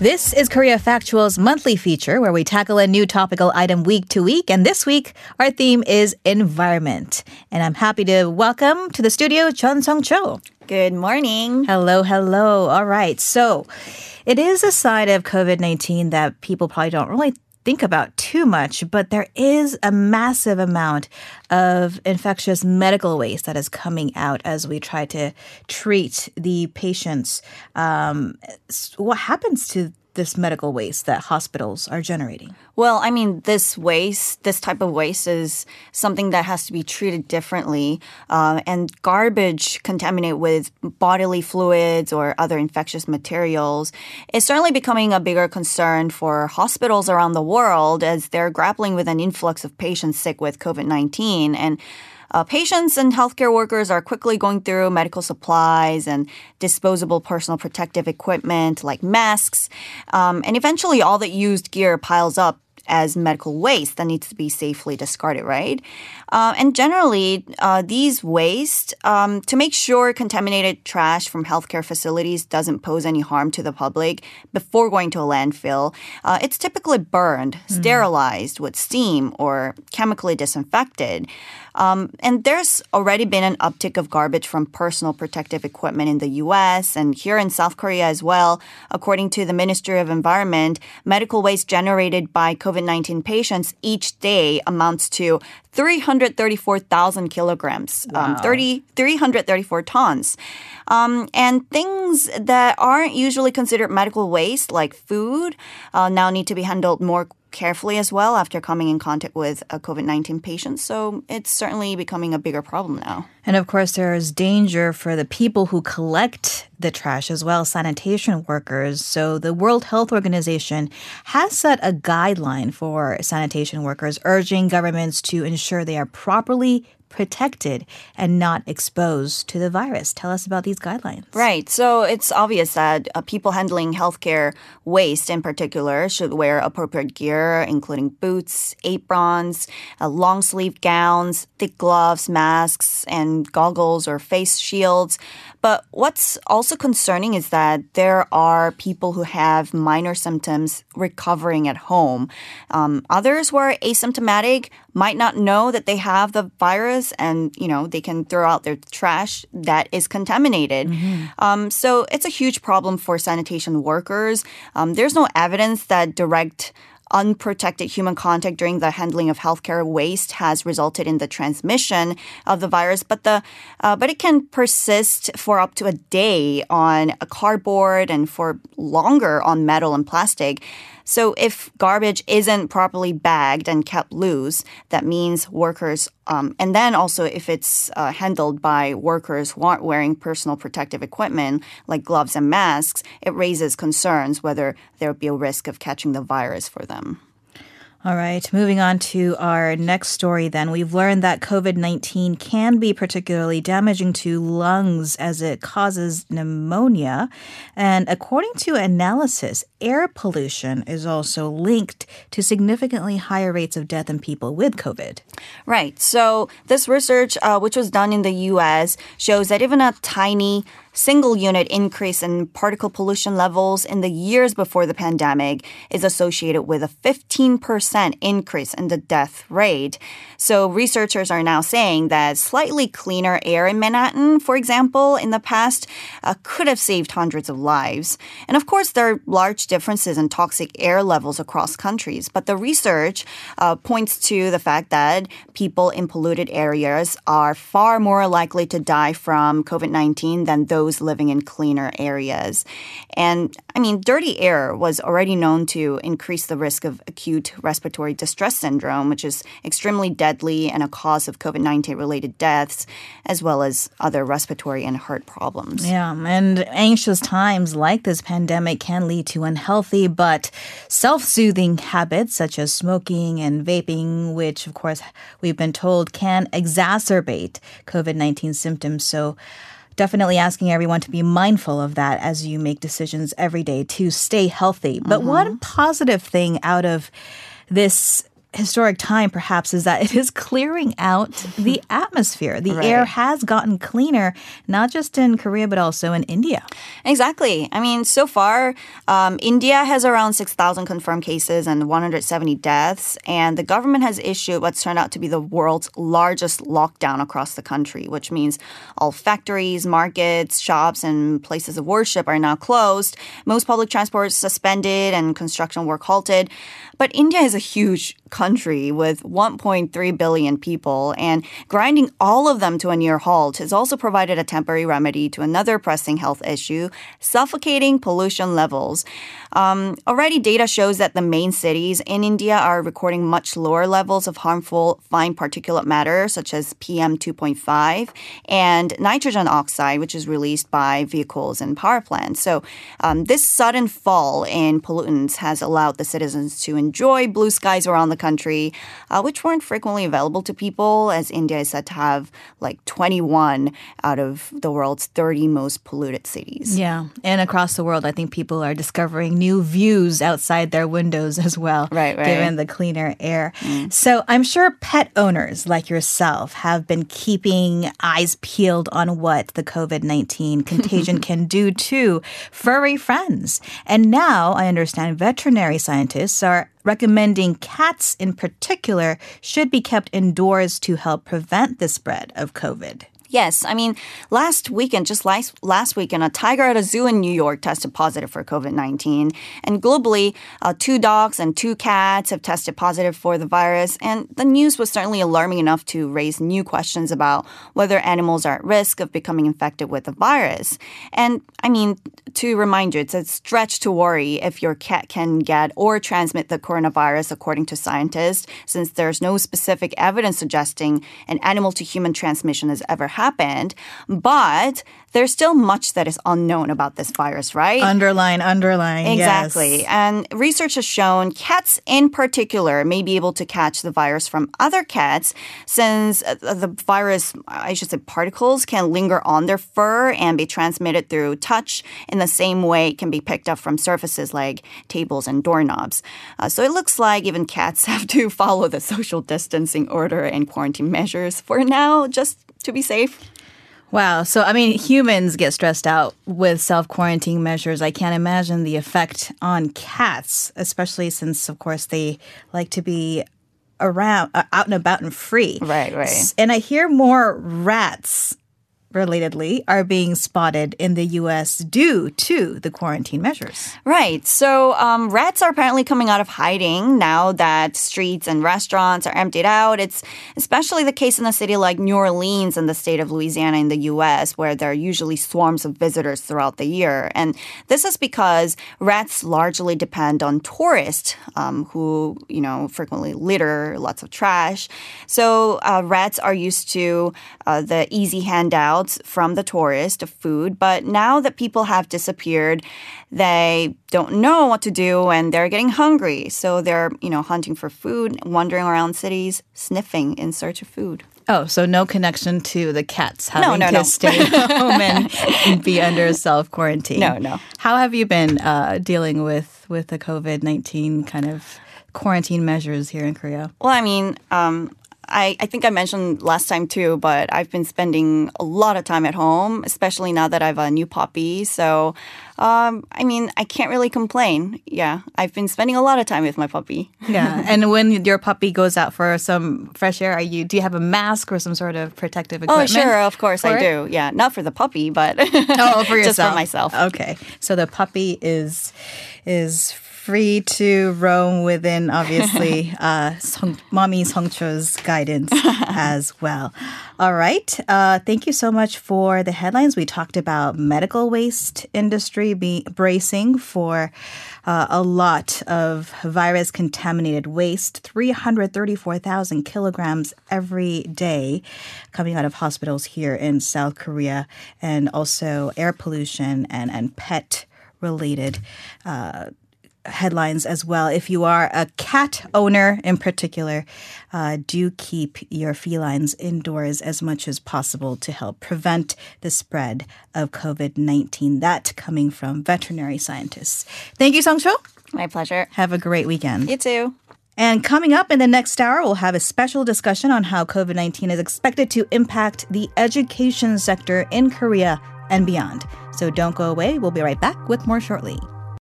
This is Korea Factual's monthly feature where we tackle a new topical item week to week. And this week, our theme is environment. And I'm happy to welcome to the studio Chun Sung Cho. Good morning. Hello, hello. All right. So it is a side of COVID 19 that people probably don't really think about too much, but there is a massive amount of infectious medical waste that is coming out as we try to treat the patients. Um, what happens to this medical waste that hospitals are generating? Well, I mean, this waste, this type of waste is something that has to be treated differently. Uh, and garbage contaminated with bodily fluids or other infectious materials is certainly becoming a bigger concern for hospitals around the world as they're grappling with an influx of patients sick with COVID 19. And uh, patients and healthcare workers are quickly going through medical supplies and disposable personal protective equipment like masks. Um, and eventually, all that used gear piles up as medical waste that needs to be safely discarded, right? Uh, and generally, uh, these waste, um, to make sure contaminated trash from healthcare facilities doesn't pose any harm to the public before going to a landfill, uh, it's typically burned, mm. sterilized with steam, or chemically disinfected. Um, and there's already been an uptick of garbage from personal protective equipment in the U.S. and here in South Korea as well. According to the Ministry of Environment, medical waste generated by COVID 19 patients each day amounts to 334,000 kilograms, um, wow. um, 30, 334 tons. Um, and things that aren't usually considered medical waste, like food, uh, now need to be handled more carefully as well after coming in contact with a COVID 19 patient. So it's certainly becoming a bigger problem now. And of course, there is danger for the people who collect the trash as well, sanitation workers. So the World Health Organization has set a guideline for sanitation workers, urging governments to ensure they are properly protected and not exposed to the virus. Tell us about these guidelines. Right. So it's obvious that uh, people handling healthcare waste in particular should wear appropriate gear, including boots, aprons, uh, long sleeved gowns, thick gloves, masks, and goggles or face shields. But what's also concerning is that there are people who have minor symptoms recovering at home. Um, others who are asymptomatic might not know that they have the virus and, you know, they can throw out their trash that is contaminated. Mm-hmm. Um, so it's a huge problem for sanitation workers. Um, there's no evidence that direct unprotected human contact during the handling of healthcare waste has resulted in the transmission of the virus, but the uh, but it can persist for up to a day on a cardboard and for longer on metal and plastic. So if garbage isn't properly bagged and kept loose, that means workers, um, and then also if it's uh, handled by workers who aren't wearing personal protective equipment like gloves and masks, it raises concerns whether there would be a risk of catching the virus for them. All right, moving on to our next story then. We've learned that COVID 19 can be particularly damaging to lungs as it causes pneumonia. And according to analysis, air pollution is also linked to significantly higher rates of death in people with COVID. Right. So, this research, uh, which was done in the US, shows that even a tiny single unit increase in particle pollution levels in the years before the pandemic is associated with a 15% increase in the death rate. So researchers are now saying that slightly cleaner air in Manhattan, for example, in the past uh, could have saved hundreds of lives. And of course, there are large differences in toxic air levels across countries, but the research uh, points to the fact that people in polluted areas are far more likely to die from COVID 19 than those those living in cleaner areas. And I mean, dirty air was already known to increase the risk of acute respiratory distress syndrome, which is extremely deadly and a cause of COVID 19 related deaths, as well as other respiratory and heart problems. Yeah, and anxious times like this pandemic can lead to unhealthy but self soothing habits such as smoking and vaping, which, of course, we've been told can exacerbate COVID 19 symptoms. So, definitely asking everyone to be mindful of that as you make decisions every day to stay healthy. But mm-hmm. one positive thing out of this historic time, perhaps, is that it is clearing out the atmosphere. The Right. air has gotten cleaner, not just in Korea, but also in India. Exactly. I mean, so far, um, India has around 6,000 confirmed cases and 170 deaths. And the government has issued what's turned out to be the world's largest lockdown across the country, which means all factories, markets, shops, and places of worship are now closed. Most public transport is suspended and construction work halted. But India is a huge country with 1.3 billion people, and grinding all of them to a near halt has also provided a temporary remedy to another pressing health issue suffocating pollution levels. Um, already, data shows that the main cities in India are recording much lower levels of harmful fine particulate matter, such as PM 2.5 and nitrogen oxide, which is released by vehicles and power plants. So, um, this sudden fall in pollutants has allowed the citizens to enjoy blue skies around the country, uh, which weren't frequently available to people, as India is said to have like 21 out of the world's 30 most polluted cities. Yeah. And across the world, I think people are discovering new views outside their windows as well. Right, right. Given the cleaner air. So I'm sure pet owners like yourself have been keeping eyes peeled on what the COVID 19 contagion can do to furry friends. And now I understand veterinary scientists are recommending cats in particular should be kept indoors to help prevent the spread of COVID. Yes, I mean, last weekend, just last, last weekend, a tiger at a zoo in New York tested positive for COVID 19. And globally, uh, two dogs and two cats have tested positive for the virus. And the news was certainly alarming enough to raise new questions about whether animals are at risk of becoming infected with the virus. And I mean, to remind you, it's a stretch to worry if your cat can get or transmit the coronavirus, according to scientists, since there's no specific evidence suggesting an animal to human transmission has ever happened. Happened, but there's still much that is unknown about this virus, right? Underline, underline. Exactly. Yes. And research has shown cats in particular may be able to catch the virus from other cats since uh, the virus, I should say particles, can linger on their fur and be transmitted through touch in the same way it can be picked up from surfaces like tables and doorknobs. Uh, so it looks like even cats have to follow the social distancing order and quarantine measures for now, just to be safe. Wow. So, I mean, humans get stressed out with self quarantine measures. I can't imagine the effect on cats, especially since, of course, they like to be around, uh, out and about and free. Right, right. And I hear more rats, relatedly, are being spotted in the U.S. due to the quarantine measures. Right. So um, rats are apparently coming out of hiding now that streets and restaurants are emptied out. It's especially the case in a city like New Orleans in the state of Louisiana in the U.S., where there are usually swarms of visitors throughout the year. And this is because rats largely depend on tourists um, who, you know, frequently litter lots of trash. So uh, rats are used to uh, the easy handouts from the tourist of food. But now that people have disappeared, they don't know what to do and they're getting hungry. So they're, you know, hunting for food, wandering around cities, sniffing in search of food. Oh, so no connection to the cats having no, to no. stay home and be under self quarantine. No, no. How have you been uh, dealing with with the COVID nineteen kind of quarantine measures here in Korea? Well, I mean, um, I, I think I mentioned last time too, but I've been spending a lot of time at home, especially now that I have a new puppy. So, um, I mean, I can't really complain. Yeah, I've been spending a lot of time with my puppy. Yeah, and when your puppy goes out for some fresh air, are you do you have a mask or some sort of protective Oh, sure, of course I it? do. Yeah, not for the puppy, but Oh, for yourself. just for myself. Okay, so the puppy is is free to roam within obviously uh, Song, mommy Songcho's guidance as well. All right, uh, thank you so much for the headlines. We talked about medical waste industry be bracing for. Uh, a lot of virus contaminated waste, 334,000 kilograms every day coming out of hospitals here in South Korea, and also air pollution and, and pet related. Uh, headlines as well. If you are a cat owner in particular, uh, do keep your felines indoors as much as possible to help prevent the spread of COVID 19. That coming from veterinary scientists. Thank you, Song Songcho. My pleasure. Have a great weekend. You too. And coming up in the next hour, we'll have a special discussion on how COVID 19 is expected to impact the education sector in Korea and beyond. So don't go away. We'll be right back with more shortly.